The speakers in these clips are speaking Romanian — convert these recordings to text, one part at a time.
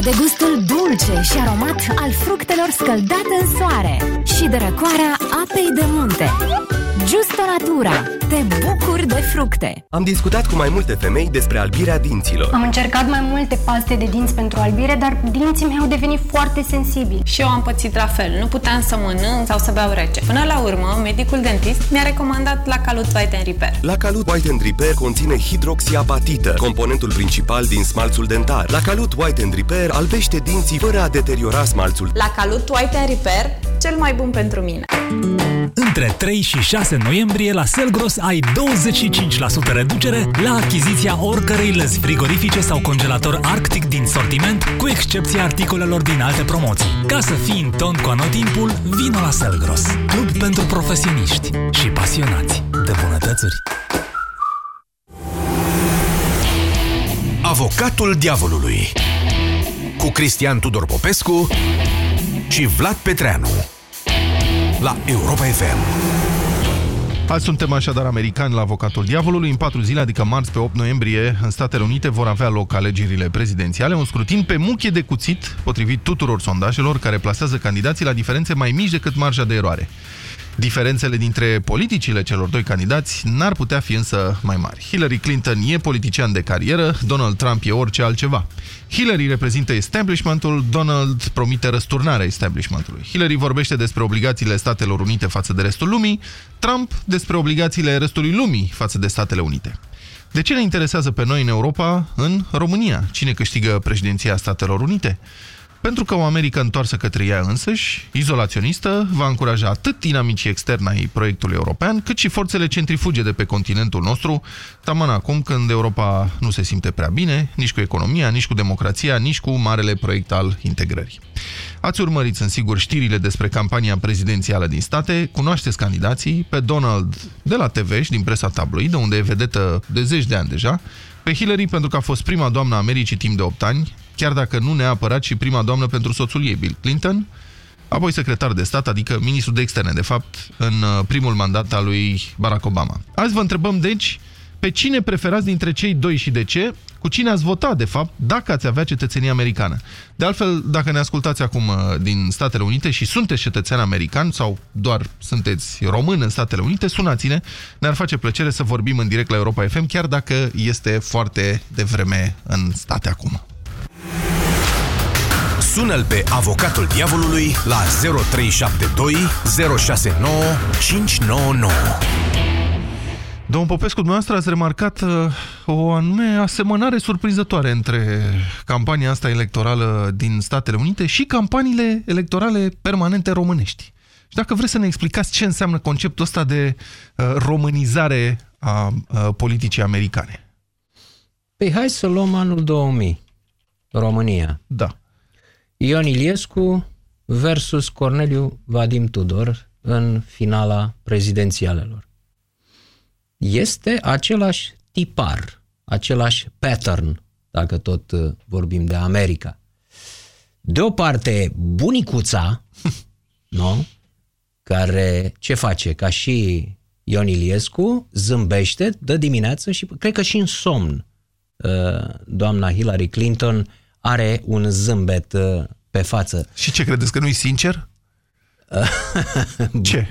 De gustul dulce și aromat al fructelor scăldate în soare și de răcoarea apei de munte. Justo Natura. Te bucuri de fructe. Am discutat cu mai multe femei despre albirea dinților. Am încercat mai multe paste de dinți pentru albire, dar dinții mei au devenit foarte sensibili. Și eu am pățit la fel. Nu puteam să mănânc sau să beau rece. Până la urmă, medicul dentist mi-a recomandat la Calut White and Repair. La Calut White and Repair conține hidroxiapatită, componentul principal din smalțul dentar. La Calut White and Repair albește dinții fără a deteriora smalțul. La Calut White and Repair, cel mai bun pentru mine. Între 3 și 6 noiembrie la Selgros ai 25% reducere la achiziția oricărei lăzi frigorifice sau congelator Arctic din sortiment, cu excepția articolelor din alte promoții. Ca să fii în ton cu anotimpul, vino la Selgros, club pentru profesioniști și pasionați de bunătățuri. Avocatul diavolului cu Cristian Tudor Popescu și Vlad Petreanu la Europa FM. Azi suntem așadar americani la avocatul diavolului. În patru zile, adică marți pe 8 noiembrie, în Statele Unite vor avea loc alegerile prezidențiale, un scrutin pe muchie de cuțit, potrivit tuturor sondajelor, care plasează candidații la diferențe mai mici decât marja de eroare. Diferențele dintre politicile celor doi candidați n-ar putea fi însă mai mari. Hillary Clinton e politician de carieră, Donald Trump e orice altceva. Hillary reprezintă establishmentul, Donald promite răsturnarea establishmentului. Hillary vorbește despre obligațiile Statelor Unite față de restul lumii, Trump despre obligațiile restului lumii față de Statele Unite. De ce ne interesează pe noi în Europa, în România? Cine câștigă președinția Statelor Unite? Pentru că o Americă întoarsă către ea însăși, izolaționistă, va încuraja atât dinamicii externe ai proiectului european, cât și forțele centrifuge de pe continentul nostru, taman acum când Europa nu se simte prea bine, nici cu economia, nici cu democrația, nici cu marele proiect al integrării. Ați urmărit, sunt sigur, știrile despre campania prezidențială din state, cunoașteți candidații, pe Donald de la TV și din presa tabloidă, unde e vedetă de zeci de ani deja, pe Hillary pentru că a fost prima doamnă Americii timp de 8 ani, chiar dacă nu neapărat și prima doamnă pentru soțul ei, Bill Clinton, apoi secretar de stat, adică ministru de externe, de fapt, în uh, primul mandat al lui Barack Obama. Azi vă întrebăm, deci, pe cine preferați dintre cei doi și de ce? Cu cine ați vota, de fapt, dacă ați avea cetățenie americană? De altfel, dacă ne ascultați acum uh, din Statele Unite și sunteți cetățean american sau doar sunteți român în Statele Unite, sunați-ne. Ne-ar face plăcere să vorbim în direct la Europa FM, chiar dacă este foarte devreme în state acum. Sună-l pe avocatul diavolului la 0372 069 599. Domnul Popescu, dumneavoastră ați remarcat uh, o anume asemănare surprinzătoare între campania asta electorală din Statele Unite și campaniile electorale permanente românești. Și dacă vreți să ne explicați ce înseamnă conceptul ăsta de uh, românizare a uh, politicii americane. Păi hai să luăm anul 2000, România. Da. Ion Iliescu versus Corneliu Vadim Tudor în finala prezidențialelor. Este același tipar, același pattern, dacă tot uh, vorbim de America. De o parte, bunicuța, nu? care ce face? Ca și Ion Iliescu, zâmbește, dă dimineață și cred că și în somn uh, doamna Hillary Clinton are un zâmbet uh, pe față. Și ce credeți, că nu-i sincer? ce?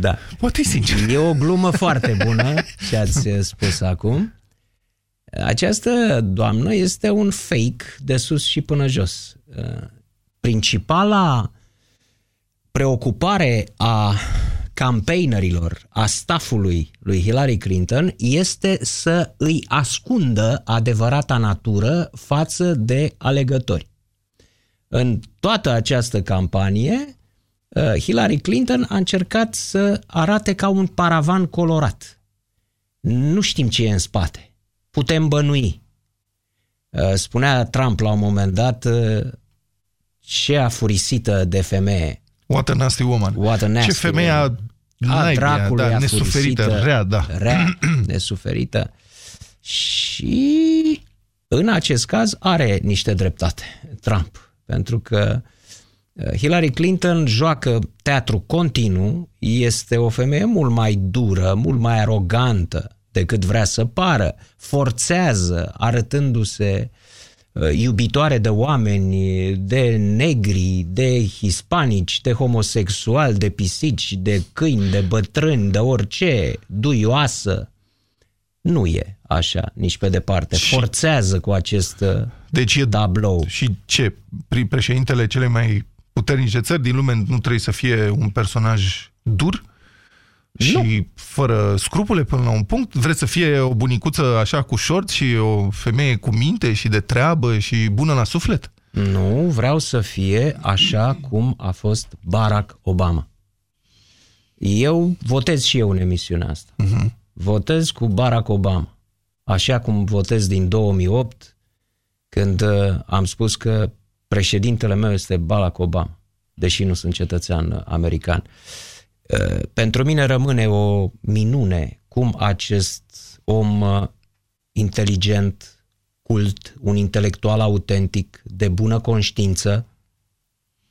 Da. Poate e sincer. E o glumă foarte bună ce ați spus acum. Această doamnă este un fake de sus și până jos. Principala preocupare a campaignerilor, a staffului lui Hillary Clinton este să îi ascundă adevărata natură față de alegători. În toată această campanie, Hillary Clinton a încercat să arate ca un paravan colorat. Nu știm ce e în spate. Putem bănui. Uh, spunea Trump la un moment dat uh, ce afurisită de femeie. What a nasty woman. What a nasty Ce femeia woman. a dracului da, afurisită, nesuferită, rea, da. Rea, nesuferită. Și în acest caz are niște dreptate Trump, pentru că uh, Hillary Clinton joacă teatru continuu, este o femeie mult mai dură, mult mai arogantă decât vrea să pară, forțează, arătându-se uh, iubitoare de oameni, de negri, de hispanici, de homosexuali, de pisici, de câini, de bătrâni, de orice, duioasă. Nu e așa, nici pe departe. Și- Forțează cu acest uh, Deci e tablou. Și ce? Pri- Președintele cele mai puternice țări din lume nu trebuie să fie un personaj dur? Și Nu. fără scrupule până la un punct? Vreți să fie o bunicuță așa cu șort și o femeie cu minte și de treabă și bună la suflet? Nu, vreau să fie așa cum a fost Barack Obama. Eu votez și eu în emisiunea asta. Uh-huh. Votez cu Barack Obama. Așa cum votez din 2008, când uh, am spus că președintele meu este Barack Obama, deși nu sunt cetățean uh, american. Uh, pentru mine rămâne o minune cum acest om uh, inteligent, cult, un intelectual autentic, de bună conștiință,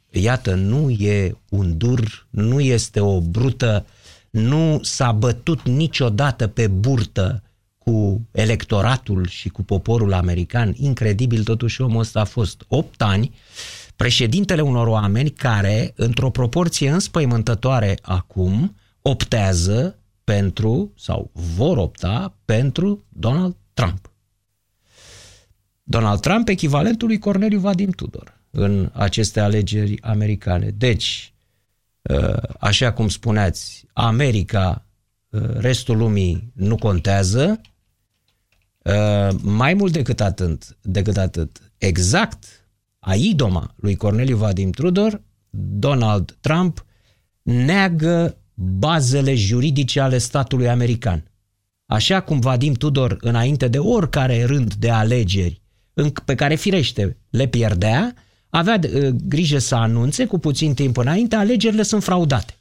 iată, nu e un dur, nu este o brută, nu s-a bătut niciodată pe burtă cu electoratul și cu poporul american. Incredibil, totuși omul ăsta a fost 8 ani președintele unor oameni care, într-o proporție înspăimântătoare acum, optează pentru, sau vor opta pentru Donald Trump. Donald Trump echivalentul lui Corneliu Vadim Tudor în aceste alegeri americane. Deci, uh, așa cum spuneați, America, uh, restul lumii nu contează, Uh, mai mult decât atât, decât atât, exact a idoma lui Corneliu Vadim Tudor, Donald Trump neagă bazele juridice ale statului american. Așa cum Vadim Tudor, înainte de oricare rând de alegeri, în- pe care firește le pierdea, avea uh, grijă să anunțe cu puțin timp înainte, alegerile sunt fraudate,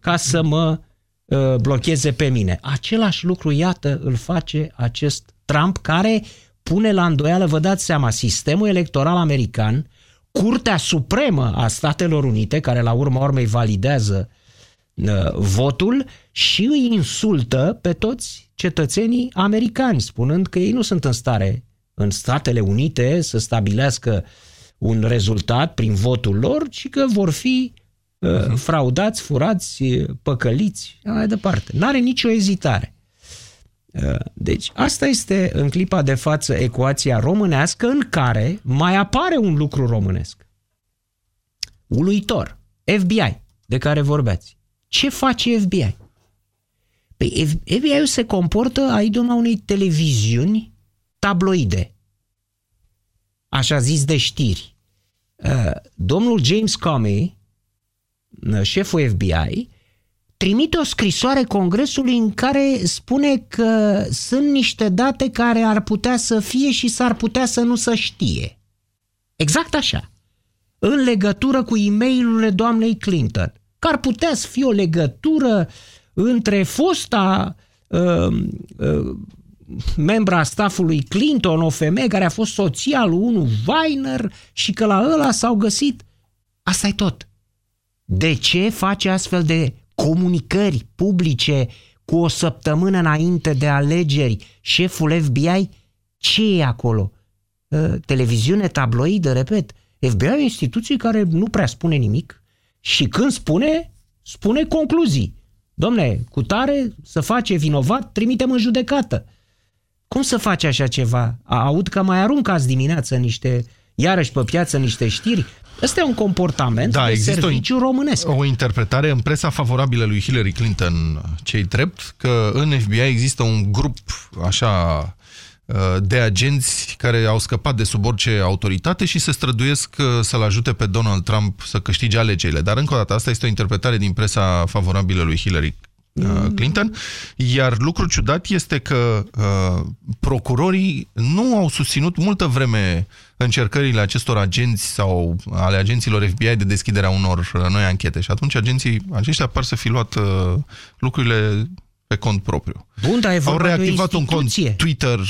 ca să mă uh, blocheze pe mine. Același lucru, iată, îl face acest Trump, care pune la îndoială, vă dați seama, sistemul electoral american, Curtea Supremă a Statelor Unite, care la urma urmei validează uh, votul și îi insultă pe toți cetățenii americani, spunând că ei nu sunt în stare în Statele Unite să stabilească un rezultat prin votul lor, ci că vor fi uh, fraudați, furați, uh, păcăliți, și mai departe. N-are nicio ezitare. Uh, Deci asta este în clipa de față ecuația românească în care mai apare un lucru românesc. Uluitor. FBI, de care vorbeați. Ce face FBI? Păi FBI-ul se comportă a idoma unei televiziuni tabloide. Așa zis de știri. Uh, Domnul James Comey, uh, șeful FBI, trimite o scrisoare Congresului în care spune că sunt niște date care ar putea să fie și s-ar putea să nu să știe. Exact așa. În legătură cu e mail doamnei Clinton. Că ar putea să fie o legătură între fosta uh, uh, membra staffului Clinton, o femeie care a fost soția lui unul Weiner și că la ăla s-au găsit. asta e tot. De ce face astfel de comunicări publice cu o săptămână înainte de alegeri șeful FBI? Ce e acolo? Uh, Televiziune tabloidă, repet. FBI e o instituție care nu prea spune nimic și când spune, spune concluzii. Domne, cu tare să face vinovat, trimitem în judecată. Cum să faci așa ceva? A- Aud că mai aruncați dimineață niște, iarăși pe piață niște știri. Ăsta e un comportament Da, de există o, serviciu românesc. o interpretare în presa favorabilă lui Hillary Clinton, cei drept, că în FBI există un grup așa uh, de agenți care au scăpat de sub orice autoritate și se străduiesc uh, să-l ajute pe Donald Trump să câștige alegerile. Dar încă o dată, asta este o interpretare din presa favorabilă lui Hillary uh, Clinton, iar lucru ciudat este că uh, procurorii nu au susținut multă vreme încercările acestor agenți sau ale agenților FBI de deschiderea unor uh, noi anchete și atunci agenții aceștia par să fi luat uh, lucrurile pe cont propriu. Bun, dar e Au vorba de o reactivat un cont instituție. Twitter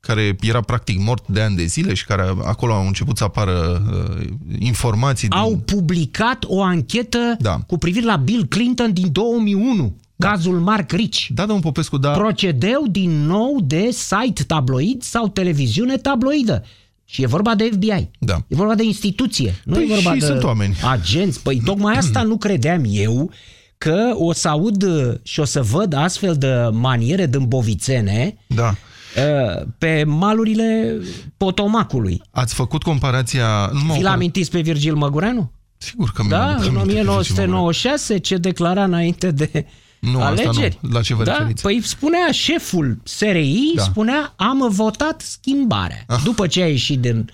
care era practic mort de ani de zile și care acolo au început să apară uh, informații din... Au publicat o anchetă Da. cu privire la Bill Clinton din 2001, cazul Mark Rich. Da, domnul Popescu, da. Procedeu din nou de site tabloid sau televiziune tabloidă. Și e vorba de FBI. Da. E vorba de instituție. Nu Păi e vorba și de sunt oameni. agenți. Păi tocmai asta nu credeam eu că o să aud uh, și o să văd astfel de maniere dâmbovițene Da. uh, pe malurile Potomacului. Ați făcut comparația... Nu mă Vi-l amintiți pe Virgil Măgureanu? Sigur că mi-am Da, adus în aminte pe Virgil Măgureanu. 1996 ce declara înainte de Nu, asta alegeri. nu. La ce vă da? referiți? Păi spunea șeful SRI, Da. spunea am votat schimbarea. După ce a ieșit din,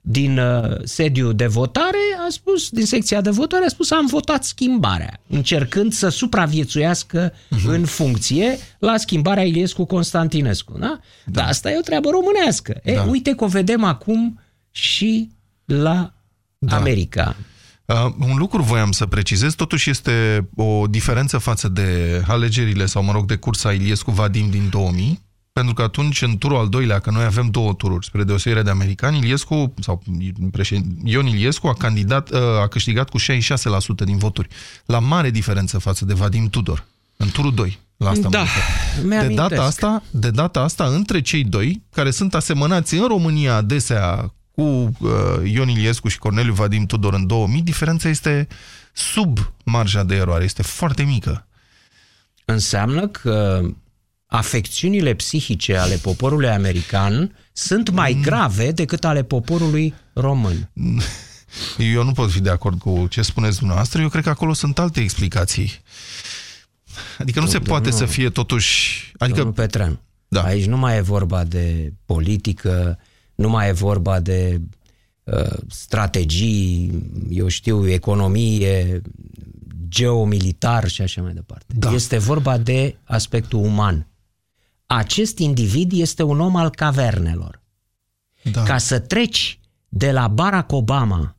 din uh, sediu de votare, a spus, din secția de votare, a spus am votat schimbarea, încercând să supraviețuiască Mhm. în funcție la schimbarea Iliescu-Constantinescu. Da? da. Dar asta e o treabă românească. E, Da. uite că o vedem acum și la Da. America. Uh, un lucru voiam să precizez, totuși este o diferență față de alegerile sau, mă rog, de cursa Iliescu-Vadim din 2000, pentru că atunci, în turul al doilea, că noi avem două tururi, spre deosebire de americani, Iliescu, sau președin, Ion Iliescu a, candidat, uh, a câștigat cu 66% din voturi, la mare diferență față de Vadim Tudor, în turul 2. La asta mă Da, refer. de mi-amintesc. data, asta, de data asta, între cei doi, care sunt asemănați în România adesea cu uh, Ion Iliescu și Corneliu Vadim Tudor în 2000, diferența este sub marja de eroare, este foarte mică. înseamnă că afecțiunile psihice ale poporului american sunt mai grave decât ale poporului român. Eu nu pot fi de acord cu ce spuneți dumneavoastră, eu cred că acolo sunt alte explicații. Adică nu se Domnul- poate să fie totuși... Adică, Domnul Petreanu, Da. aici nu mai e vorba de politică, nu mai e vorba de uh, strategii, eu știu, economie, geomilitar și așa mai departe. Da. Este vorba de aspectul uman. Acest individ este un om al cavernelor. da, Ca să treci de la Barack Obama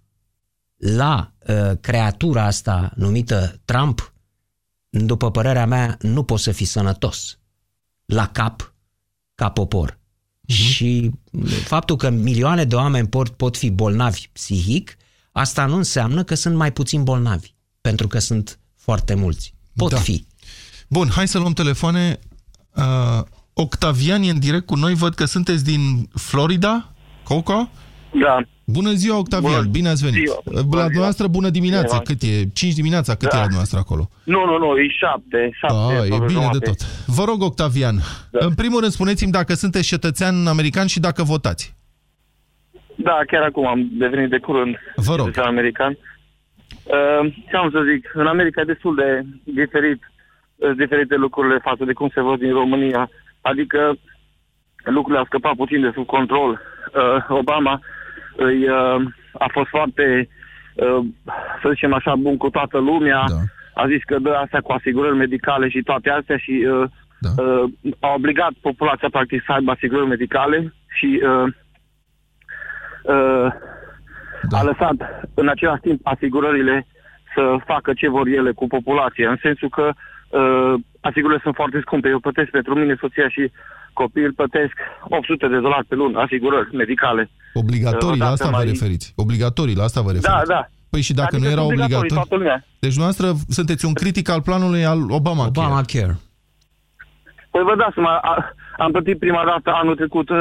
la uh, creatura asta numită Trump, după părerea mea, nu poți să fii sănătos la cap ca popor. Și faptul că milioane de oameni pot, pot fi bolnavi psihic, asta nu înseamnă că sunt mai puțin bolnavi, pentru că sunt foarte mulți. Pot Da. fi. Bun, hai să luăm telefoane. Uh, Octavian e în direct cu noi, văd că sunteți din Florida, Coco? Da. Bună ziua, Octavian, Bună bine ați venit. ziua. La Bună dumneavoastră, bună dimineața, Bună. cât e? 5 dimineața, cât Da. e la dumneavoastră acolo? Nu, nu, nu, e șapte. șapte Ah, e șapte bine jumate. de tot. Vă rog, Octavian, Da. în primul rând spuneți-mi dacă sunteți cetățean american și dacă votați. Da, chiar acum am devenit de curând Vă rog. cetățean american. Uh, ce am să zic, în America e destul de diferit, uh, diferite lucrurile față de cum se văd din România. Adică lucrurile au scăpat puțin de sub control. Uh, Obama îi, uh, a fost foarte, uh, să zicem așa, bun cu toată lumea. Da. A zis că dă astea cu asigurări medicale și toate astea și uh, Da. uh, a obligat populația practic să aibă asigurări medicale și uh, uh, Da. a lăsat în același timp asigurările să facă ce vor ele cu populația, în sensul că uh, asigurările sunt foarte scumpe. Eu plătesc pentru mine, soția și copiii plătesc 800 de dolari pe lună, asigurări medicale. Obligatorii, la Odată asta vă mai- referiți. Obligatorii, la asta vă referiți. Da, da. Păi și dacă Adică nu sunt era obligatorii, obligatoriu... toată lumea. Deci dumneavoastră sunteți un critic al planului al Obama. Obamacare. Păi vă dați seama, a- am plătit prima dată anul trecut, uh,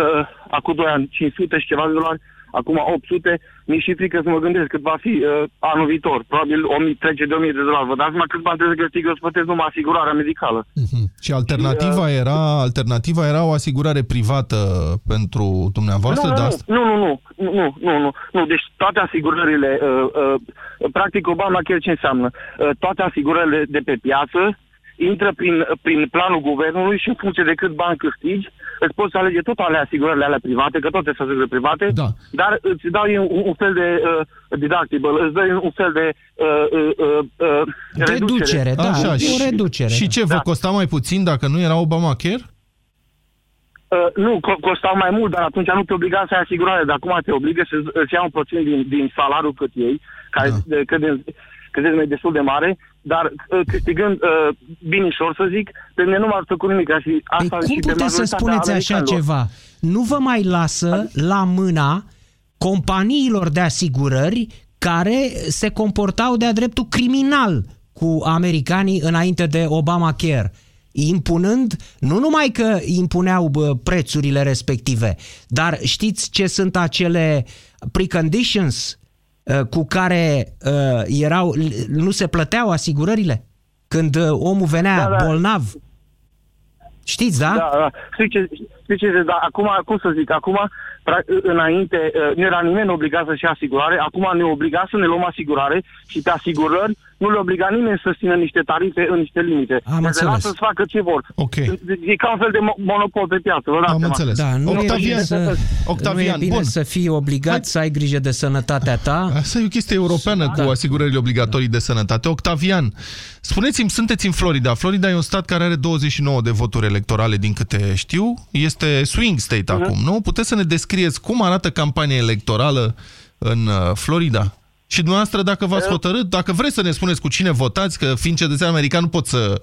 acum 2 ani, 500 și ceva de dolari, acum 800, mi și frică să mă gândesc cât va fi uh, anul viitor. Probabil 1000, trece de 1000 de dolari. Vă dați mai cât bani trebuie să câștig eu să plătesc numai asigurarea medicală. Uh-huh. Și alternativa, și, uh, era, alternativa era o asigurare privată pentru dumneavoastră? Nu, nu, nu, nu, nu, nu, nu, nu, nu. Deci toate asigurările, uh, uh, practic Obama chiar ce înseamnă? Uh, toate asigurările de pe piață, intră prin, prin planul guvernului și în funcție de cât bani câștigi, îți poți alege tot ale asigurările alea private, că toate sunt asigurări private, Da. dar îți dau un, un fel de uh, deductible, îți dă un fel de uh, uh, uh, uh, Reducere, da, Așa, o și- reducere. Și da. ce, vă costa mai puțin dacă nu era Obamacare? Uh, nu, co- costau mai mult, dar atunci nu te obliga să ai asigurare, dar acum te obligă să îți ia un procent din, din salariul cât iei, care da. crede, credeți e destul de mare, dar uh, câștigând uh, binișor, să zic, pe mine nu m-a ajutat cu nimic. Și asta Păi și cum pe puteți să majoritatea spuneți așa americanilor. ceva? Nu vă mai lasă la mâna companiilor de asigurări care se comportau de-a dreptul criminal cu americanii înainte de Obamacare impunând, nu numai că impuneau bă, prețurile respective, dar știți ce sunt acele preconditions uh, cu care uh, erau, nu se plăteau asigurările? Când uh, omul venea Da, da. bolnav? Știți, da? Da, da. Știi ce, știi ce, da, acum, cum să zic, acum, pra- înainte, uh, nu era nimeni obligat să-și ia asigurare, acum ne obliga să ne luăm asigurare și pe asigurări nu le obliga nimeni să țină niște tarife în niște limite. Am Deci înțeles. lasă să facă ce vor. Ok. E ca un fel de mo- monopol pe piață, vă dați Am seama. înțeles. Da, nu e Octavian, bine, să, Octavian, nu e bine bun. să fii obligat Hai- să ai grijă de sănătatea ta. Asta e o chestie europeană cu asigurările obligatorii de sănătate. Octavian, spuneți-mi, sunteți în Florida. Florida e un stat care are 29 de voturi electorale, din câte știu. Este swing state acum, nu? Puteți să ne descrieți cum arată campania electorală în uh, Florida? Și dumneavoastră, dacă v-ați hotărât, dacă vreți să ne spuneți cu cine votați, că fiind cetățean american nu pot să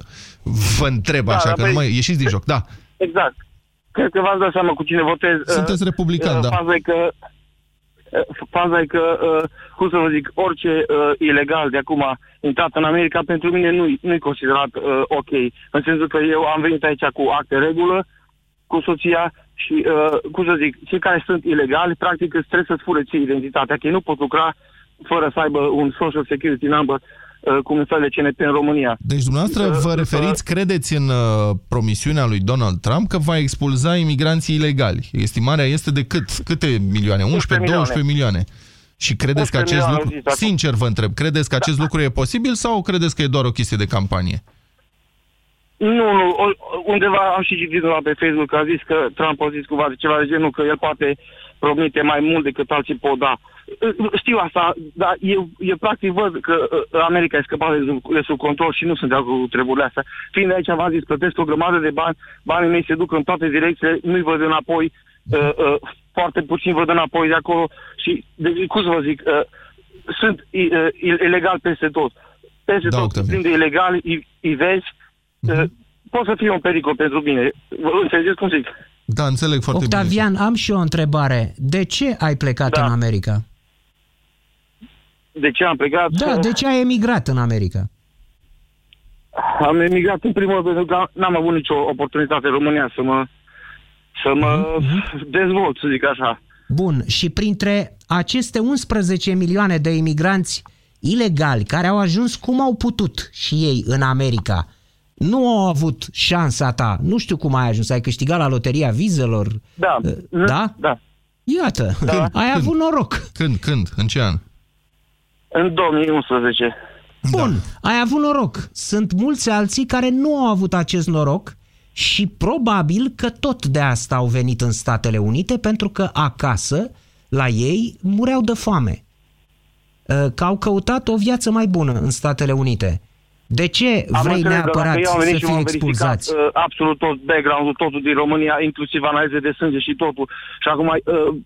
vă întreb Da, așa, da, că nu păi- mai ieșiți din joc. Da. Exact. Cred că v-ați dat seama cu cine votez. Sunteți Uh, republican, uh, da. Faza e că, uh, faza e că uh, cum să vă zic, orice uh, ilegal de acum intrat în America, pentru mine nu nu e considerat uh, ok. În sensul că eu am venit aici cu acte regulă, cu soția și, uh, cum să zic, cei care sunt ilegali, practic îți trebuie să-ți fure ție identitatea, că ei nu pot lucra fără să aibă un social security number, uh, cum un fel de CNP în România. Deci dumneavoastră Uh, vă uh, referiți, credeți în uh, promisiunea lui Donald Trump că va expulza imigranții ilegali. Estimarea este de cât? Câte milioane? 11, 11 12 milioane. Și credeți că 11 acest milioane, lucru, au zis acum. sincer vă întreb, credeți că acest lucru e posibil sau credeți că e doar o chestie de campanie? Nu, nu, o- undeva am și citit la pe Facebook că a zis că Trump a zis cumva de ceva de genul că el poate promite mai mult decât alții pot da. Știu asta, dar eu, eu practic văd că uh, America e scăpată de, sub- de sub control și nu sunt de acord cu treburile astea. Fiind aici, v-am zis, plătesc o grămadă de bani, banii mei se duc în toate direcțiile, nu-i văd înapoi, uh, uh, foarte puțin văd înapoi de acolo și, de, cum să vă zic, uh, sunt uh, ilegal peste tot. Peste Da, tot, Octavian. plin de ilegali, îi, îi vezi, uh, poate să fie un pericol pentru mine. Vă Înțelegeți cum zic? Da, înțeleg foarte bine. Octavian, am și eu o întrebare. De ce ai plecat Da. în America? De ce am plecat? Da, de ce ai emigrat în America? Am emigrat în primul rând pentru că n-am avut nicio oportunitate în România să mă, să mă Mhm, dezvolt, să zic așa. Bun, și printre aceste 11 milioane de imigranți ilegali care au ajuns cum au putut și ei în America, nu au avut șansa ta. Nu știu cum ai ajuns, ai câștigat la loteria vizelor. Da. Da? Da. Iată, Da. ai avut noroc. Când, când, în ce an? În 2011. Bun, ai avut noroc. Sunt mulți alții care nu au avut acest noroc și probabil că tot de asta au venit în Statele Unite pentru că acasă, la ei, mureau de foame. Uh, Că au căutat o viață mai bună în Statele Unite. De ce Am vrei înțeles, dar neapărat dacă eu am venit să și fii m-am verificat, expulzați? Uh, absolut tot background-ul, totul din România, inclusiv analize de sânge și totul. Și acum uh,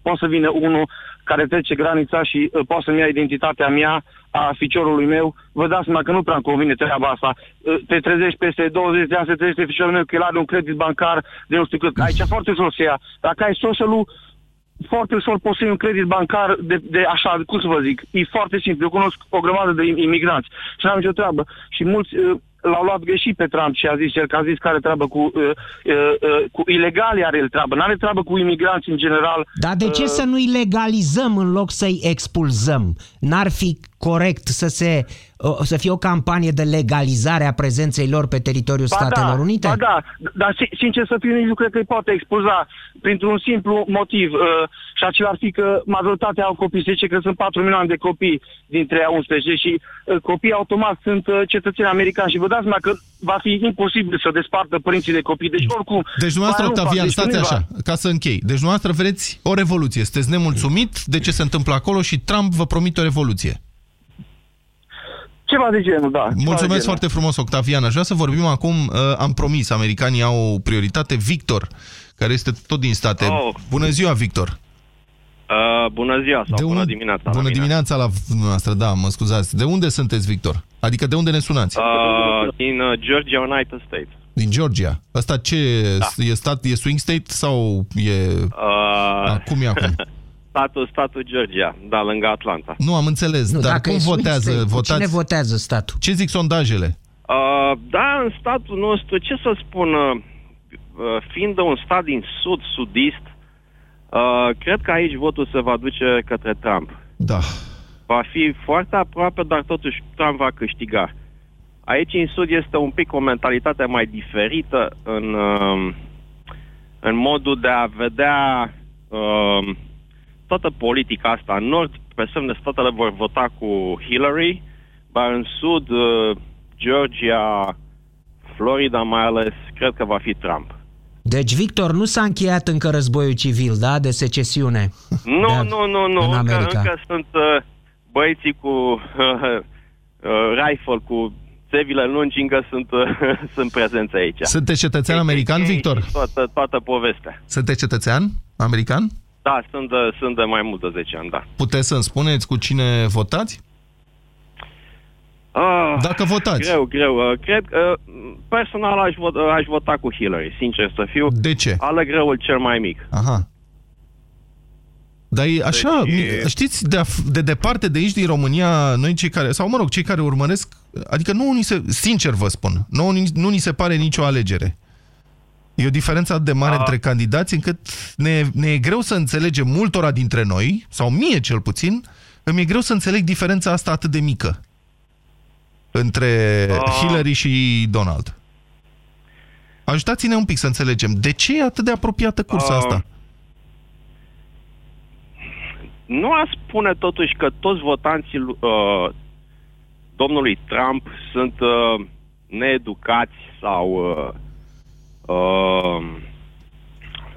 poate să vină unul care trece granița și uh, poate să-mi ia identitatea mea, a ficiorului meu. Vă dați seama că nu prea îmi convine treaba asta. Uh, te trezești peste 20 de ani, te trezești pe ficiorul meu că el are un credit bancar de nu știu cât. Aici foarte ușor să ia. Dacă ai social foarte ușor poți să iei un credit bancar de, de așa, cum să vă zic, e foarte simplu. Eu cunosc o grămadă de imigranți și n-am nicio treabă. Și mulți uh, l-au luat greșit pe Trump și a zis el că a zis că are treabă cu, uh, uh, uh, cu ilegali are el treabă, n-are treabă cu imigranți în general. Dar de ce Uh, să nu-i legalizăm în loc să-i expulzăm? N-ar fi corect să, se, uh, să fie o campanie de legalizare a prezenței lor pe teritoriul Ba Statelor da, Unite? Ba da, dar si- sincer să fiu, nici nu cred că îi poate expuza printr-un simplu motiv. Uh, și acela ar fi că majoritatea au copii. Se zice că sunt 4 milioane de copii dintre a 11 și uh, copiii automat sunt uh, cetățeni americani. Și vă dați seama că va fi imposibil să despartă părinții de copii. Deci oricum... Deci dumneavoastră, ba, nu fac, Octavian, deci stați nu-i va- așa, ca să închei. Deci dumneavoastră vreți o revoluție. Sunteți nemulțumit de ce se întâmplă acolo și Trump vă promite o revoluție. Ceva de genul, da. ceva de Mulțumesc genul. foarte frumos, Octavian. Aș vrea să vorbim acum, uh, am promis, americanii au o prioritate. Victor, care este tot din state. Oh. Bună ziua, Victor. Uh, bună ziua sau De bună un- dimineața. la Bună mine. dimineața la noastră, da, mă scuzați. De unde sunteți, Victor? Adică de unde ne sunați? Uh, din uh, Georgia, United States. Din Georgia. Asta ce Da. e stat, e swing state sau e... Uh, Da, cum e acum? statul, statul Georgia, da, lângă Atlanta. Nu, am înțeles, Nu, dar dacă cum e swing votează? state, cu Votați? Cine votează statul? Ce zic sondajele? Uh, da, în statul nostru, ce să spun, uh, uh, fiind un stat din sud, sudist, uh, cred că aici votul se va duce către Trump. Da. Va fi foarte aproape, dar totuși Trump va câștiga. Aici în sud este un pic o mentalitate mai diferită în, uh, în modul de a vedea uh, toată politica asta. În nord, pe semne, statele vor vota cu Hillary, dar în sud, uh, Georgia, Florida mai ales, cred că va fi Trump. Deci, Victor, nu s-a încheiat încă războiul civil, da, de secesiune. Nu, Da, nu, nu, nu. în Încă, America. încă sunt uh, băieții cu uh, uh, rifle, cu țevile lungi, încă sunt, uh, sunt prezenți aici. Sunteți cetățean american, Ei, Victor? și Toată, toată povestea. Sunteți cetățean american? Da, sunt de, sunt de mai mult de 10 ani, da. Puteți să-mi spuneți cu cine votați? Ah, Dacă votați. Greu, greu. Uh, Cred că uh, personal aș, vot, uh, aș vota cu Hillary, sincer să fiu. De ce? Aleg greul cel mai mic. Aha. Dar e așa, Deci- știți, de, af- de departe de aici, din România, noi cei care, sau mă rog, cei care urmăresc, adică nu ni se, sincer vă spun, nu, nu ni se pare nicio alegere. E o diferență atât de mare A. între candidați încât ne, ne e greu să înțelegem multora dintre noi, sau mie cel puțin, îmi e greu să înțeleg diferența asta atât de mică între A. Hillary și Donald. Ajutați-ne un pic să înțelegem. De ce e atât de apropiată cursa A. asta? Nu aș spune totuși că toți votanții lui, uh, domnului Trump sunt uh, needucați sau uh, uh,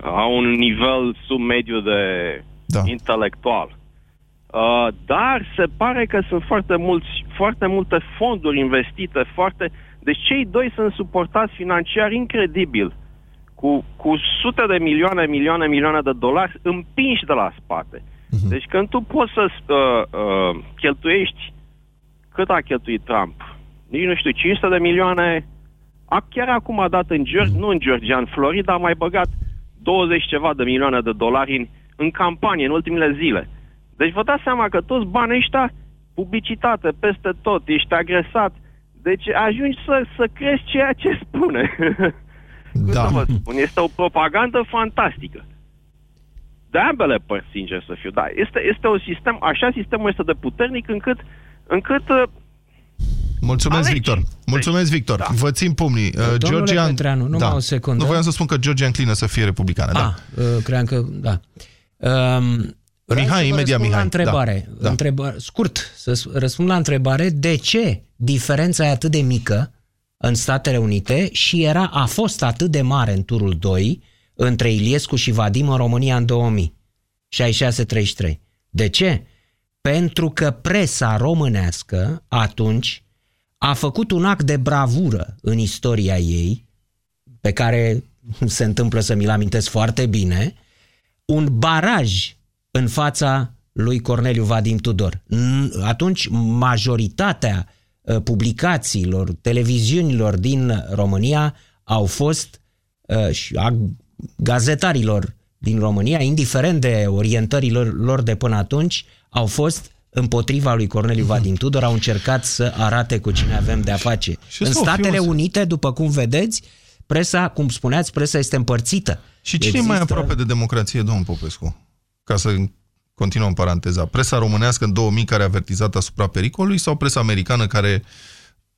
au un nivel sub mediu de da. intelectual. Uh, dar se pare că sunt foarte, mulți, foarte multe fonduri investite, foarte... Deci cei doi sunt suportați financiar incredibil, cu, cu sute de milioane, milioane, milioane de dolari împinși de la spate. Mhm. Deci când tu poți să uh, uh, cheltuiești cât a cheltuit Trump? Nici nu știu, 500 de milioane. A, chiar acum a dat în Georgia, nu în Georgia, în Florida, a mai băgat 20 ceva de milioane de dolari în, în campanie, în ultimele zile. Deci vă dați seama că toți banii ăștia, publicitate peste tot, ești agresat. Deci ajungi să, să crezi ceea ce spune. Cum Da. să vă spun? Este o propagandă fantastică. De ambele părți, sincer să fiu. Da, este, este un sistem, așa sistemul este de puternic încât, încât uh, Mulțumesc, Alegi. Victor. Mulțumesc, Victor. Da. Vă țin pumnii. Uh, Domnule Georgia... Petreanu, numai o secundă. Nu voiam să spun că Georgia înclină să fie republicană. Da. Ah, uh, cream că, da. Um, vreau Mihai, să vă imediat răspund Mihai. La întrebare. Da, da. Întreba, scurt, să s- răspund la întrebare. De ce diferența e atât de mică în Statele Unite și era, a fost atât de mare în turul 2 între Iliescu și Vadim în România în 2000? 66-33. De ce? Pentru că presa românească atunci a făcut un act de bravură în istoria ei, pe care se întâmplă să mi-l amintesc foarte bine, un baraj în fața lui Corneliu Vadim Tudor. N- Atunci majoritatea uh, publicațiilor, televiziunilor din România au fost uh, și a gazetarilor din România, indiferent de orientările lor de până atunci, au fost împotriva lui Corneliu Vadim Tudor, au încercat să arate cu cine avem de a face. Și în să o fie Statele o- Unite, după cum vedeți, presa, cum spuneați, presa este împărțită. Și cine e mai aproape de democrație, domnul Popescu? Ca să Continuăm paranteza. Presa românească în 2000 care a avertizat asupra pericolului sau presa americană care,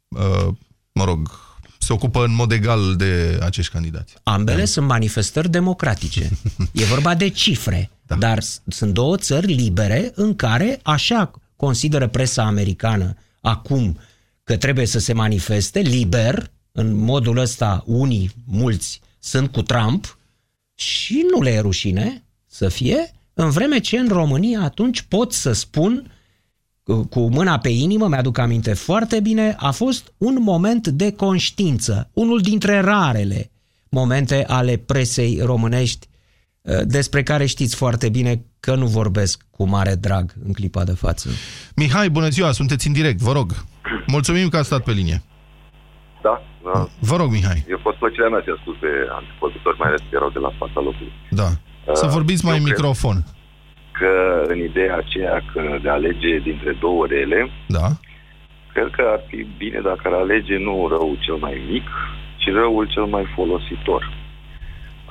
uh, mă rog, se ocupă în mod egal de acești candidați? Ambele da. sunt manifestări democratice. E vorba de cifre. Da. Dar sunt două țări libere în care, așa consideră presa americană acum că trebuie să se manifeste liber, în modul ăsta unii, mulți, sunt cu Trump și nu le e rușine să fie, în vreme ce în România atunci pot să spun cu mâna pe inimă, mi-aduc aminte foarte bine, a fost un moment de conștiință, unul dintre rarele momente ale presei românești ă, despre care știți foarte bine că nu vorbesc cu mare drag în clipa de față. Mihai, bună ziua, sunteți în direct, vă rog. Mulțumim că ați stat pe linie. Da, da. Vă rog, Mihai. Eu fost plăcerea mea să ascult pe antipozitori, mai ales că erau de la fața locului. Da. Să uh, vorbiți mai în microfon. Că în ideea aceea că de a alege dintre două rele, da. cred că ar fi bine dacă ar alege nu răul cel mai mic, ci răul cel mai folositor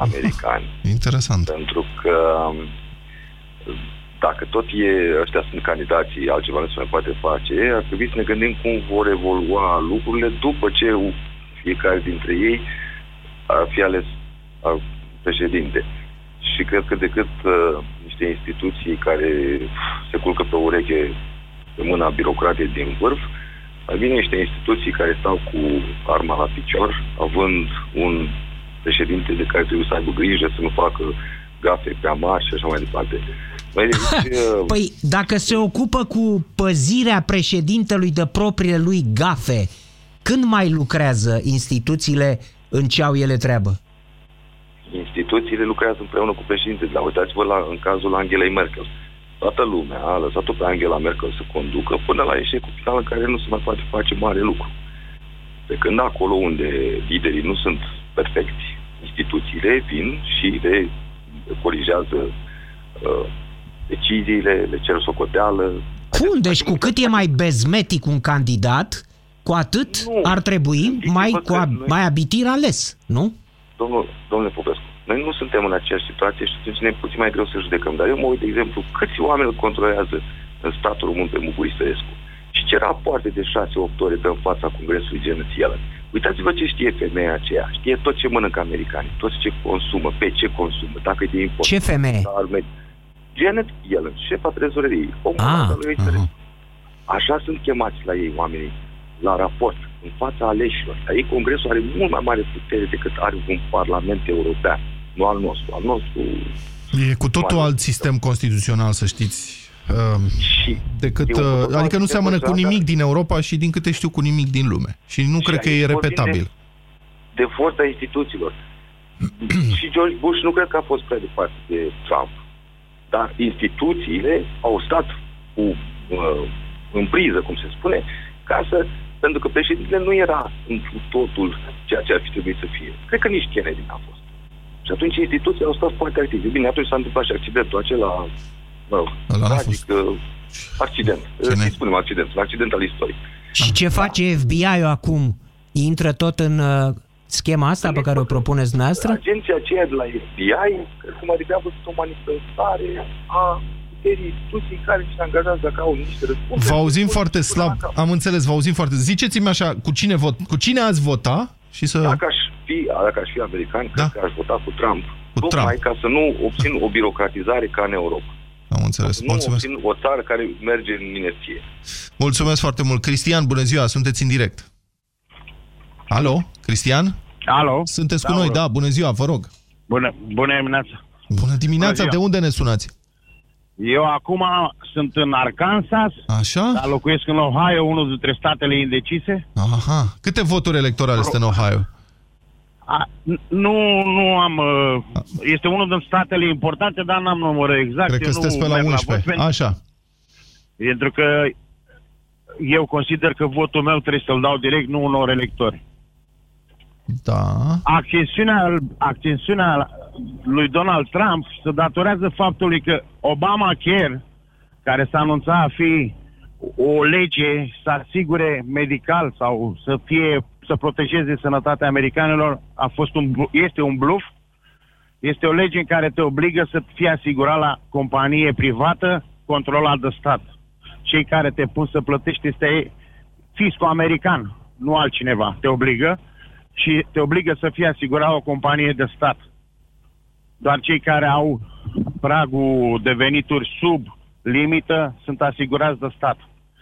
american. Interesant. Pentru că um, dacă tot e, ăștia sunt candidații, altceva nu se mai poate face, ar trebui să ne gândim cum vor evolua lucrurile după ce fiecare dintre ei ar fi ales președinte. Și cred că decât uh, niște instituții care se culcă pe ureche pe mâna birocratei din vârf, mai bine niște instituții care stau cu arma la picior, având un președinte de care trebuie să aibă grijă să nu facă gafe pe amar și așa mai departe. Păi, păi dacă se ocupă cu păzirea președintelui de propriile lui gafe, când mai lucrează instituțiile în ce au ele treabă? Instituțiile lucrează împreună cu președintele. Dar uitați-vă la, în cazul Angelei Merkel. Toată lumea a lăsat-o pe Angela Merkel să conducă până la eșecul final în care nu se mai poate face mare lucru. Pe când acolo unde liderii nu sunt perfecti, instituțiile vin și le corigează uh, deciziile, le cer socoteală. Bun, deci cu cât e mai bezmetic un candidat, cu atât nu, ar trebui mai, cu a, noi... mai abitir ales, nu? Domnul, domnule Popescu, noi nu suntem în aceeași situație și atunci ne e puțin mai greu să judecăm. Dar eu mă uit, de exemplu, câți oameni îl controlează în statul român pe Mugurisărescu și ce rapoarte de 6-8 ore pe în fața Congresului Janet Yellen. Uitați-vă ce știe femeia aceea. Știe tot ce mănâncă americanii, tot ce consumă, pe ce consumă, dacă e de import. Ce femeie? Janet Yellen, șefa trezoreriei, omul ah, lui uh-huh. Așa sunt chemați la ei oamenii, la raport, în fața aleșilor. Dar ei Congresul are mult mai mare putere decât are un Parlament European, nu al nostru. Al nostru E cu totul alt sistem constituțional, să știți. Uh, și decât, uh, adică nu seamănă cu nimic din Europa și din câte știu cu nimic din lume. Și nu și cred că e repetabil. De, de forța instituțiilor. și George Bush nu cred că a fost prea departe de Trump. Dar instituțiile au stat cu, uh, în priză, cum se spune, ca să pentru că președintele nu era în totul ceea ce ar fi trebuit să fie. Cred că nici Kennedy n-a fost. Și atunci instituțiile au stat foarte active. Bine, atunci s-a întâmplat și accidentul acela, mă rog, tragic, uh, accident. Să spunem accident, un accident al istoriei. Și ce face FBI-ul acum? Intră tot în uh, schema asta pe care o propuneți dumneavoastră? Agenția aceea de la FBI, cred că mai degrabă sunt o manifestare a instituții care se angajează ca au niște răspunsuri. Vă auzim foarte slab, am înțeles, vă auzim foarte... Ziceți-mi așa, cu cine, vot, cu cine ați vota? Și să... Dacă aș fi, dacă aș fi american, da? cred că aș vota cu Trump. Cu Trump. ca să nu obțin o birocratizare ca în Europa. Am înțeles. Nu Mulțumesc. obțin o țară care merge în inerție. Mulțumesc foarte mult. Cristian, bună ziua, sunteți în direct. Alo, Cristian? Alo. Sunteți da, cu noi, da, bună ziua, vă rog. Bună, bună dimineața. Bună dimineața, bună de unde ne sunați? Eu acum sunt în Arkansas, Așa? dar locuiesc în Ohio, unul dintre statele indecise. Aha. Câte voturi electorale sunt în Ohio? A, nu, nu am... Uh, este unul din statele importante, dar n-am numărul exact. Cred că sunteți pe la 11. La Așa. Pentru că eu consider că votul meu trebuie să-l dau direct, nu unor electori. Da. Accensiunea, accensiunea lui Donald Trump se datorează faptului că Obama Care, care s-a anunțat a fi o lege să asigure medical sau să fie să protejeze sănătatea americanilor, a fost un, este un bluff Este o lege în care te obligă să fii asigurat la companie privată controlat de stat. Cei care te pun să plătești este fiscul american, nu altcineva. Te obligă și te obligă să fie asigurat o companie de stat. Doar cei care au pragul de venituri sub limită sunt asigurați de stat.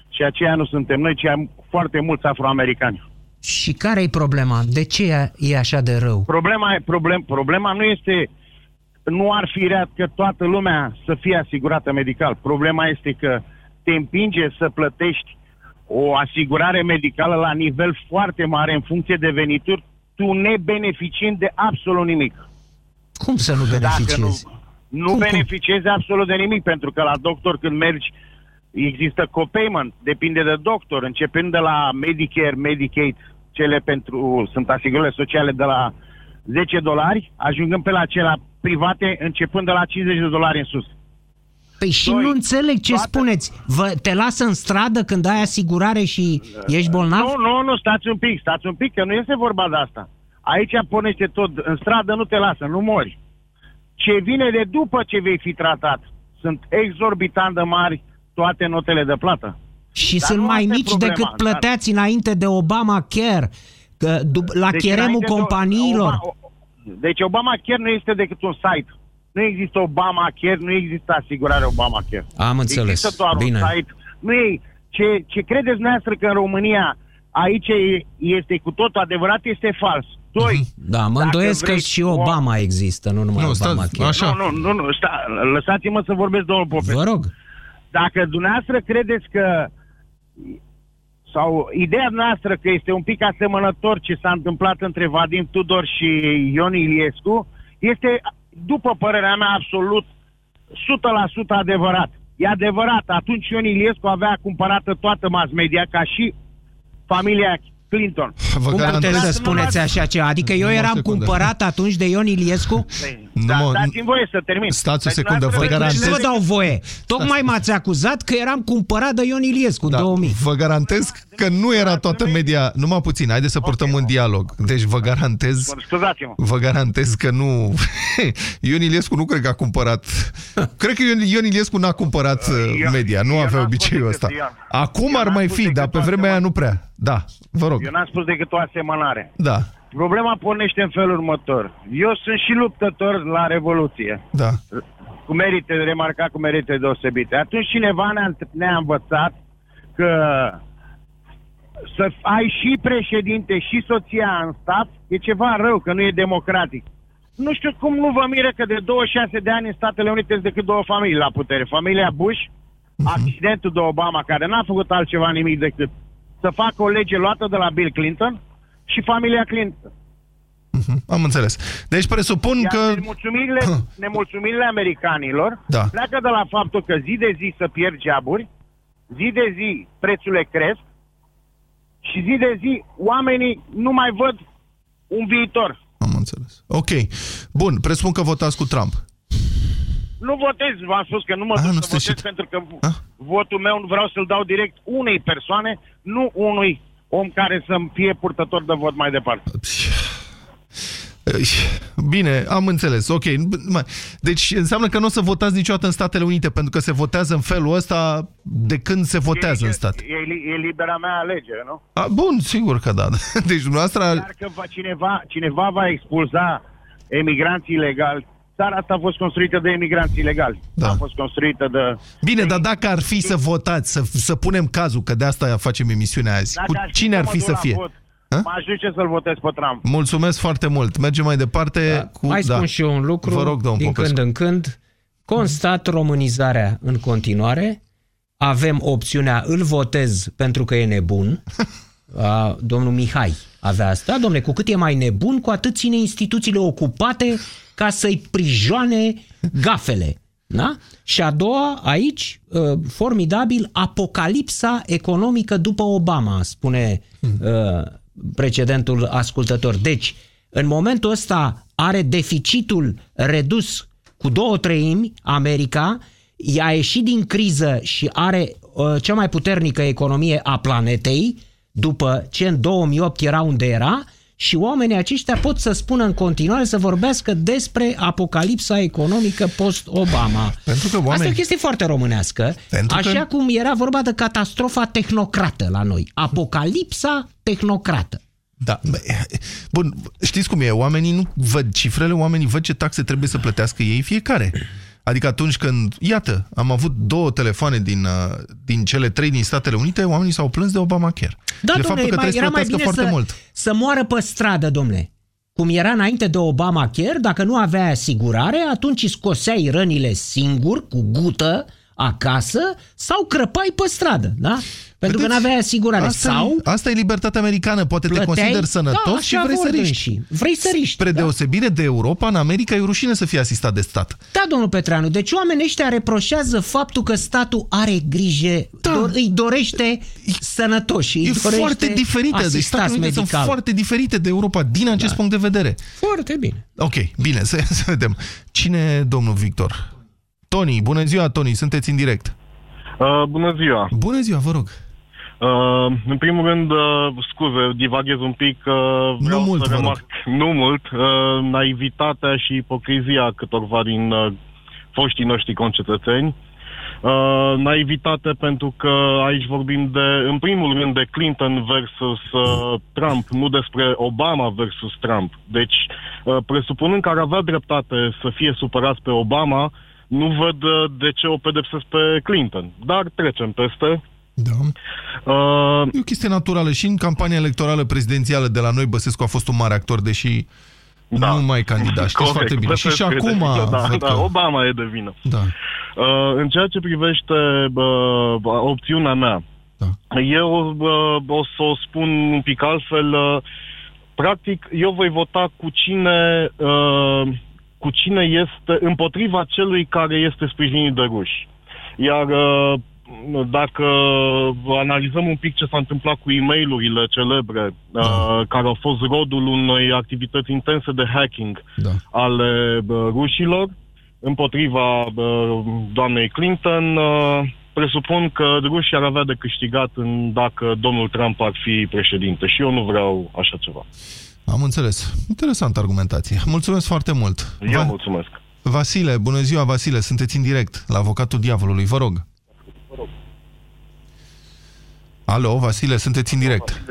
Și aceia nu suntem noi, ci am foarte mulți afroamericani. Și care e problema? De ce e așa de rău? Problema, e, problem, problema nu este, nu ar fi rea că toată lumea să fie asigurată medical. Problema este că te împinge să plătești o asigurare medicală la nivel foarte mare în funcție de venituri, tu nebeneficiind de absolut nimic. Cum să nu beneficiezi? Dacă nu, nu cum, beneficiezi cum? absolut de nimic, pentru că la doctor când mergi există copayment, depinde de doctor, începând de la Medicare, Medicaid, cele pentru, sunt asigurările sociale de la 10 dolari, ajungând pe la cele private, începând de la 50 de dolari în sus. Păi și Doi, nu înțeleg ce toate... spuneți. Vă, te lasă în stradă când ai asigurare și ești bolnav? Nu, nu, nu, stați un pic, stați un pic, că nu este vorba de asta. Aici pornește tot, în stradă nu te lasă, nu mori. Ce vine de după ce vei fi tratat sunt exorbitant de mari toate notele de plată. Și Dar sunt mai mici problema, decât plăteați dar... înainte de Obama Care, că, la deci cheremul companiilor. De Obama, deci Obama Care nu este decât un site nu există Obamacare, nu există asigurare Obamacare. Am înțeles. Există doar Bine. un site. Nu e, ce, ce credeți noastră că în România aici este cu totul adevărat, este fals. Doi, mhm. da, mă îndoiesc că și Obama o... există, nu numai nu, Obama. așa. Nu, nu, nu, nu sta, lăsați-mă să vorbesc, domnul Popescu. Vă rog. Dacă dumneavoastră credeți că sau ideea noastră că este un pic asemănător ce s-a întâmplat între Vadim Tudor și Ion Iliescu, este după părerea mea, absolut 100% adevărat. E adevărat, atunci Ion Iliescu avea cumpărată toată mass media, ca și familia Clinton. Vă Cum puteți să spuneți așa ceva? Adică eu eram cumpărat atunci de Ion Iliescu? Păi, da, mă, dați-mi voie să termin. Stați o deci secundă, vă garantez... Nu vă dau voie. Tocmai m-ați acuzat că eram cumpărat de Ion Iliescu da, 2000. Vă garantez că nu era toată media... Numai puțin, haideți să purtăm okay. un dialog. Deci vă garantez... Vă garantez că nu... Ion Iliescu nu cred că a cumpărat... cred că Ion Iliescu n-a cumpărat uh, media. Nu avea obiceiul ăsta. Acum ar mai fi, dar pe vremea aia nu prea. Da, vă rog. Eu n-am spus decât o asemănare. Da. Problema pornește în felul următor. Eu sunt și luptător la Revoluție. Da. Cu merite remarcat, cu merite deosebite. Atunci cineva ne-a, ne învățat că să ai și președinte și soția în stat e ceva rău, că nu e democratic. Nu știu cum nu vă miră că de 26 de ani în Statele Unite sunt decât două familii la putere. Familia Bush, uh-huh. accidentul de Obama, care n-a făcut altceva nimic decât să facă o lege luată de la Bill Clinton și familia Clinton. Uh-huh, am înțeles. Deci presupun Iar că... Nemulțumirile, nemulțumirile americanilor da. pleacă de la faptul că zi de zi să pierd jaburi, zi de zi prețurile cresc și zi de zi oamenii nu mai văd un viitor. Am înțeles. Ok. Bun, presupun că votați cu Trump. Nu votez, v-am spus că nu mă duc să votez pentru că A? votul meu vreau să-l dau direct unei persoane, nu unui om care să-mi fie purtător de vot mai departe. Bine, am înțeles. Ok. Deci înseamnă că nu o să votați niciodată în Statele Unite, pentru că se votează în felul ăsta de când se votează e, în stat. E, e libera mea alegere, nu? A, bun, sigur că da. Deci dumneavoastră... Dar că va, cineva, cineva va expulza emigranții ilegali țara asta a fost construită de emigranți ilegali. Da. A fost construită de... Bine, dar dacă ar fi să votați, să, să punem cazul, că de asta facem emisiunea azi, dacă cu cine ar fi să fie? Vot, M-aș duce să-l votez pe Trump. Mulțumesc foarte mult. Mergem mai departe. Da. Cu... Mai spun da. și eu un lucru, Vă rog, din Popescu. când în când. Constat românizarea în continuare. Avem opțiunea îl votez pentru că e nebun. A, domnul Mihai avea asta. Domnule, cu cât e mai nebun, cu atât ține instituțiile ocupate ca să-i prijoane gafele. Da? Și a doua, aici, uh, formidabil, apocalipsa economică după Obama, spune uh, precedentul ascultător. Deci, în momentul ăsta are deficitul redus cu două treimi America, i-a ieșit din criză și are uh, cea mai puternică economie a planetei, după ce în 2008 era unde era, și oamenii aceștia pot să spună în continuare, să vorbească despre apocalipsa economică post-Obama. Pentru că oameni... Asta e o chestie foarte românească, Pentru așa că- cum era vorba de catastrofa tehnocrată la noi. Apocalipsa tehnocrată. Da. bă, Bun, știți cum e? Oamenii nu văd cifrele, oamenii văd ce taxe trebuie să plătească ei fiecare. Adică atunci când, iată, am avut două telefoane din, uh, din cele trei din Statele Unite, oamenii s-au plâns de Obamacare. Da, de domnule, faptul că mai, trebuie era să mai plătească bine foarte să, mult. să moară pe stradă, domnule. Cum era înainte de Obamacare, dacă nu avea asigurare, atunci îi scoseai rănile singur, cu gută, acasă, sau crăpai pe stradă, da? Pentru că nu aveai asigurare. Asta, sau e, asta e libertatea americană. Poate te plăteai- consideri sănătos Da, și așa vrei să vor riști. dânsii. Vrei să riști, Spre da. deosebire de Europa, în America e rușine să fie asistat de stat. Da, domnul Petreanu, deci oamenii ăștia reproșează faptul că statul are grijă, da. dor, îi dorește sănătoși, îi E dorește foarte diferită. Deci asistați Statele Unite sunt medical. foarte diferite de Europa din acest punct de vedere. Foarte bine. Ok, bine, să, să vedem. Cine e domnul Victor? Tony, bună ziua, Tony, sunteți în direct. Uh, bună ziua! Bună ziua, vă rog! Uh, în primul rând, uh, scuze, divaghez un pic. Uh, vreau mult, să vă rog. remarc, nu mult, uh, naivitatea și ipocrizia câtorva din uh, foștii noștri concetățeni. Uh, naivitate pentru că aici vorbim de, în primul rând, de Clinton versus uh, Trump, nu despre Obama versus Trump. Deci, uh, presupunând că ar avea dreptate să fie supărați pe Obama, nu văd uh, de ce o pedepsesc pe Clinton. Dar trecem peste. Da. Uh, E o chestie naturală. Și în campania electorală prezidențială de la noi, Băsescu a fost un mare actor, deși da. nu mai candida. Știți Corect, foarte bine. Și, și Băsescu e de acum... vină, Da, văd da, că- Obama e de vină. Da. Uh, în ceea ce privește uh, opțiunea mea, da. eu uh, o să o spun un pic altfel. Uh, practic, eu voi vota cu cine, uh, cu cine este împotriva celui care este sprijinit de ruși. Iar uh, dacă analizăm un pic ce s-a întâmplat cu e mail celebre, uh, care au fost rodul unei activități intense de hacking da. ale uh, rușilor, împotriva uh, doamnei Clinton, uh, presupun că rușii ar avea de câștigat în, dacă domnul Trump ar fi președinte. Și eu nu vreau așa ceva. Am înțeles. Interesantă argumentație. Mulțumesc foarte mult. Eu mulțumesc. Vasile, bună ziua, Vasile, sunteți în direct la Avocatul Diavolului, vă rog. Alo, Vasile, sunteți în direct.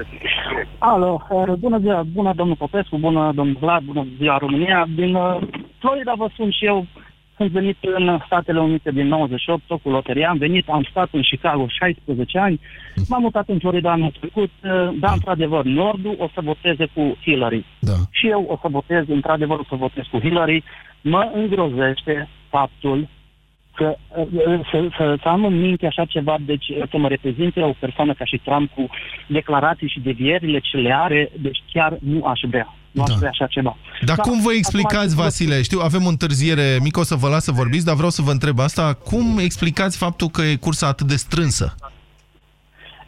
Alo, uh, bună ziua, bună domnul Popescu, bună domnul Vlad, bună ziua România. Din uh, Florida vă sun și eu, sunt venit în Statele Unite din 98, tot cu loteria, am venit, am stat în Chicago 16 ani, m-am mutat în Florida anul trecut, uh, dar într-adevăr Nordul o să voteze cu Hillary. Da. Și eu o să votez, într-adevăr o să votez cu Hillary. Mă îngrozește faptul că uh, să, să, să am în minte așa ceva, deci uh, să mă reprezinte o persoană ca și Trump cu declarații și devierile ce le are, deci chiar nu aș vrea. Nu aș vrea așa ceva. Dar Da, cum vă acum- explicați, Vasile? Știu, avem o întârziere mică, o să vă las să vorbiți, dar vreau să vă întreb asta. Cum explicați faptul că e cursa atât de strânsă?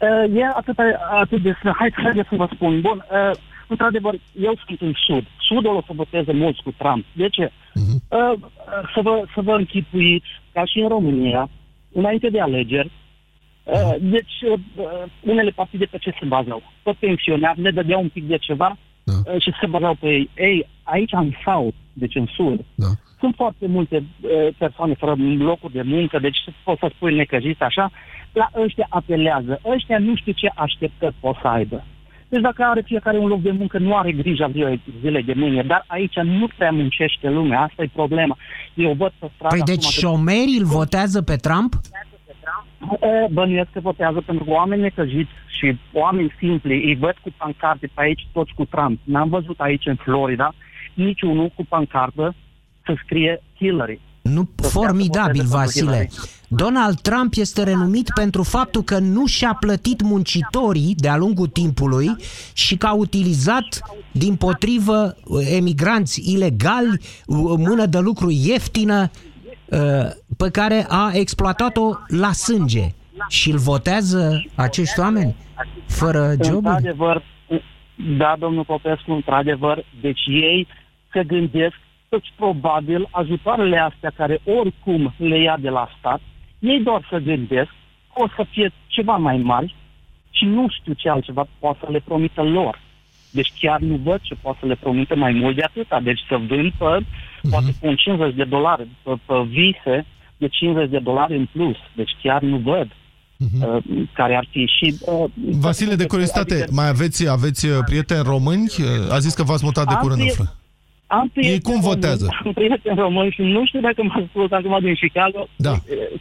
Uh, e atât, atât de... Hai, hai să vă spun. Bun, uh, într-adevăr, eu sunt în Sud. Sudul o să voteze mulți cu Trump. De ce? Uh, uh, să, vă, să vă închipuiți, ca și în România, înainte de alegeri, uh, deci uh, unele partide pe ce se bazau? Tot pensionari le dădeau un pic de ceva uh, și se bazau pe ei. Ei, aici în South, deci în Sud, sunt foarte multe uh, persoane fără locuri de muncă, deci poți să spui necăjit așa, la ăștia apelează. Ăștia nu știu ce așteptări pot să aibă. Deci dacă are fiecare un loc de muncă, nu are grija zilei, zilei de mâine, dar aici nu prea muncește lumea, asta e problema. Eu văd pe stradă... Păi acum deci că- șomerii îl votează pe Trump? E, Bănuiesc că votează pentru că oameni necăjiți și oameni simpli îi văd cu pancarte pe aici toți cu Trump. N-am văzut aici în Florida niciunul cu pancartă să scrie Hillary. Nu, formidabil, Vasile. Donald Trump este renumit pentru faptul că nu și-a plătit muncitorii de-a lungul timpului și că a utilizat, din potrivă, emigranți ilegali, mână de lucru ieftină, uh, pe care a exploatat-o la sânge. Și îl votează acești oameni fără joburi? Într-adevăr, da, domnul Popescu, într-adevăr, deci ei se gândesc toți probabil ajutoarele astea care oricum le ia de la stat, ei doar să gândesc că o să fie ceva mai mari și nu știu ce altceva poate să le promită lor. Deci chiar nu văd ce poate să le promite mai mult de atâta. Deci să vând pe, uh-huh. poate cu un 50 de dolari, pe, pe vise de 50 de dolari în plus. Deci chiar nu văd. Uh-huh. care ar fi și... Uh, Vasile, de curiozitate, adică, mai aveți, aveți uh, prieteni români? Uh, a zis că v-ați mutat de curând în Franța. Am Ei cum votează? Am prieteni români și nu știu dacă m-ați spus acum din Chicago. Da.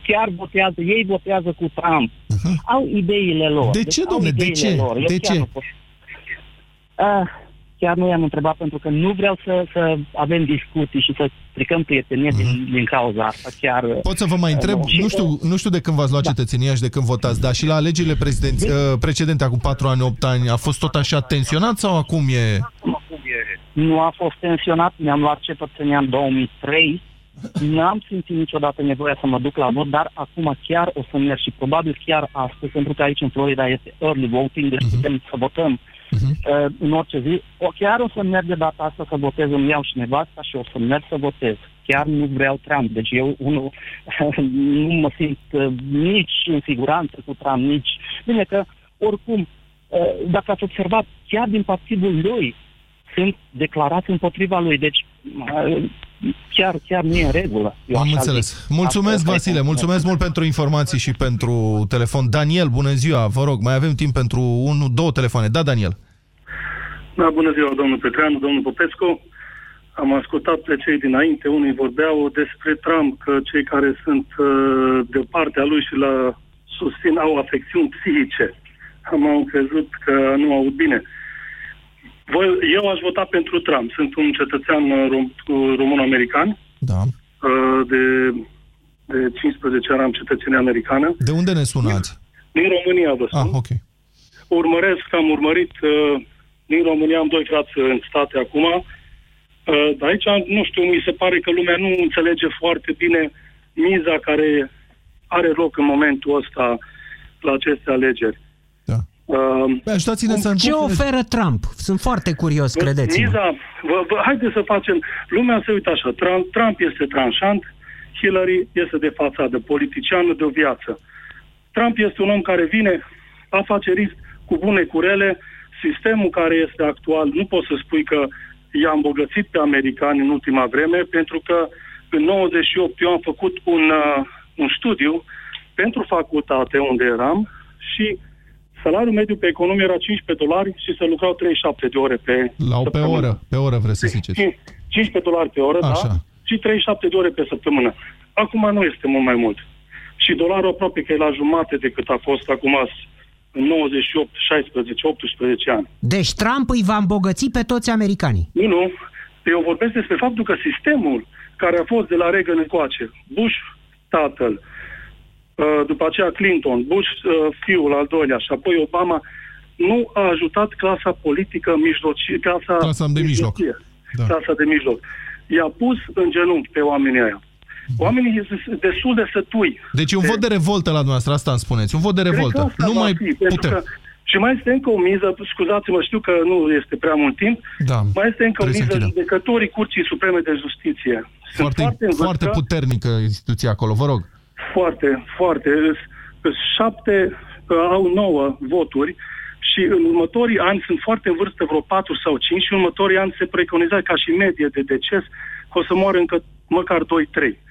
Chiar votează, ei votează cu Trump. Uh-huh. Au ideile lor. De deci ce, domnule? De ce? Lor. De ce? Nu uh, chiar nu i-am întrebat pentru că nu vreau să, să avem discuții și să stricăm prietenie uh-huh. din, din cauza asta. Chiar, Pot să vă mai întreb, uh, nu, știu, nu știu de când v-ați luat da. cetățenia și de când votați, dar și la alegerile prezidenți, uh, precedente, acum 4 ani, 8 ani, a fost tot așa tensionat sau acum e... Nu a fost tensionat, mi-am luat cetățenia în 2003, N-am simțit niciodată nevoia să mă duc la vot, dar acum chiar o să merg și probabil chiar astăzi, pentru că aici în Florida este early voting, deci uh-huh. putem să votăm uh-huh. în orice zi. O, chiar o să merg de data asta să votez, îmi iau și nevasta și o să merg să votez. Chiar nu vreau Trump, deci eu unul nu mă simt uh, nici în siguranță cu Trump, nici... Bine că, oricum, uh, dacă ați observat, chiar din partidul lui sunt declarați împotriva lui, deci uh, chiar, chiar nu e în regulă. Eu Am înțeles. Zic. Mulțumesc, Vasile, mulțumesc mult pentru informații și pentru telefon. Daniel, bună ziua, vă rog, mai avem timp pentru unu, două telefoane. Da, Daniel. Da, bună ziua, domnul Petreanu, domnul Popescu. Am ascultat pe cei dinainte, unii vorbeau despre Trump, că cei care sunt uh, de partea lui și la susțin au afecțiuni psihice. Am crezut că nu aud bine. Uh, voi, eu aș vota pentru Trump. Sunt un cetățean uh, rom, uh, român-american. Da. Uh, de, de 15 ani am cetățenie americană. De unde ne sunați? Din, din România vă sun. Ah, ok. Urmăresc, am urmărit din România, am doi frați în state acum. Dar aici, nu știu, mi se pare că lumea nu înțelege foarte bine miza care are loc în momentul ăsta la aceste alegeri. Uh, Ajutați-ne să Ce oferă Trump? Sunt foarte curios, credeți-mă. Miza, vă, vă, haideți să facem... Lumea se uită așa. Trump, Trump este tranșant, Hillary este de fațadă, politiciană de o viață. Trump este un om care vine afacerist cu bune curele, sistemul care este actual, nu poți să spui că i-a îmbogățit pe americani în ultima vreme, pentru că în 98 eu am făcut un, uh, un studiu pentru facultate unde eram și Salariul mediu pe economie era 15 dolari și se lucrau 37 de ore pe La o pe oră, pe oră vreți să ziceți. 15 dolari pe oră, Așa. da? Și 37 de ore pe săptămână. Acum nu este mult mai mult. Și dolarul aproape că e la jumate decât a fost acum în 98, 16, 18 ani. Deci Trump îi va îmbogăți pe toți americanii. Nu, nu. Eu vorbesc despre faptul că sistemul care a fost de la Reagan încoace, Bush, tatăl, uh, Uh, după aceea Clinton, Bush uh, fiul al doilea și apoi Obama, nu a ajutat clasa politică mijlocie, clasa, clasa de mijloc. Da. Clasa de mijloc. I-a pus în genunchi pe oamenii aia. Mhm. Oamenii sunt destul de sătui. Deci un de... vot de revoltă la dumneavoastră, asta îmi spuneți. Un vot de revoltă. Nu mai fi, putem. Că, și mai este încă o miză, scuzați-mă, știu că nu este prea mult timp, da, mai este încă o miză, judecătorii Curții Supreme de Justiție. Foarte, foarte, foarte puternică instituția acolo, vă rog. Foarte, foarte. Șapte au nouă voturi și în următorii ani sunt foarte în vârstă, vreo 4 sau 5 și în următorii ani se preconizează ca și medie de deces că o să moară încă măcar 2-3.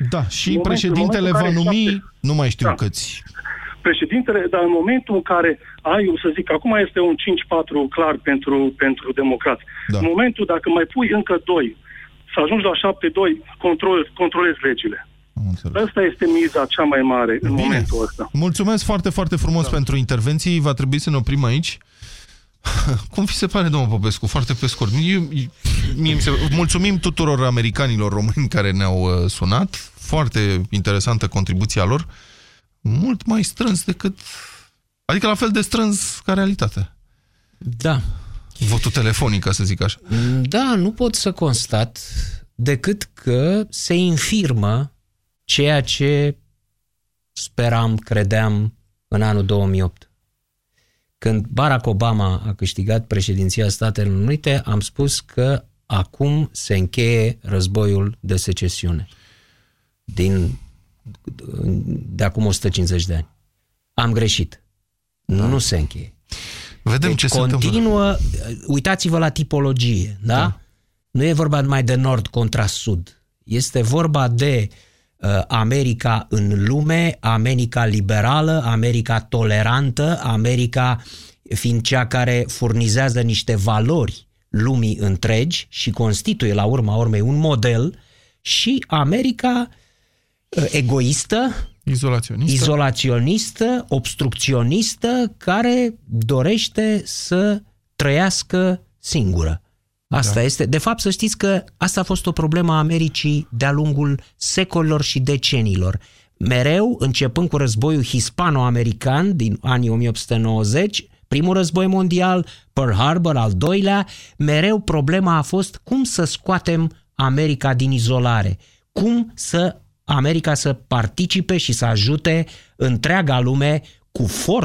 Da, și în președintele va numi, șapte... nu mai știu da. câți. Președintele, dar în momentul în care ai, să zic, acum este un 5-4 clar pentru, pentru democrați. Da. În momentul dacă mai pui încă 2, să ajungi la 7-2, control, controlezi legile. Asta este miza cea mai mare în Bine. momentul ăsta. Mulțumesc foarte, foarte frumos da. pentru intervenții. Va trebui să ne oprim aici. Cum vi se pare, domnul Popescu? Foarte pe scurt. Eu, mie se... Mulțumim tuturor americanilor români care ne-au uh, sunat. Foarte interesantă contribuția lor. Mult mai strâns decât... Adică la fel de strâns ca realitatea. Da. Votul telefonic, ca să zic așa. Da, nu pot să constat decât că se infirmă ceea ce speram, credeam în anul 2008. Când Barack Obama a câștigat președinția Statelor Unite, am spus că acum se încheie războiul de secesiune din, de acum 150 de ani. Am greșit. Da. Nu se încheie. Vedem deci ce se continuă, uitați-vă la tipologie, da? da? Nu e vorba numai de nord contra sud. Este vorba de uh, America în lume, America liberală, America tolerantă, America fiind cea care furnizează niște valori lumii întregi și constituie la urma urmei un model și America uh, egoistă, Izolaționistă. izolaționistă, obstrucționistă, care dorește să trăiască singură. Asta da. este. De fapt, să știți că asta a fost o problemă a Americii de-a lungul secolilor și deceniilor. Mereu, începând cu războiul hispano-american din anii 1890, primul război mondial, Pearl Harbor, al doilea, mereu problema a fost cum să scoatem America din izolare, cum să America să participe și să ajute întreaga lume cu forță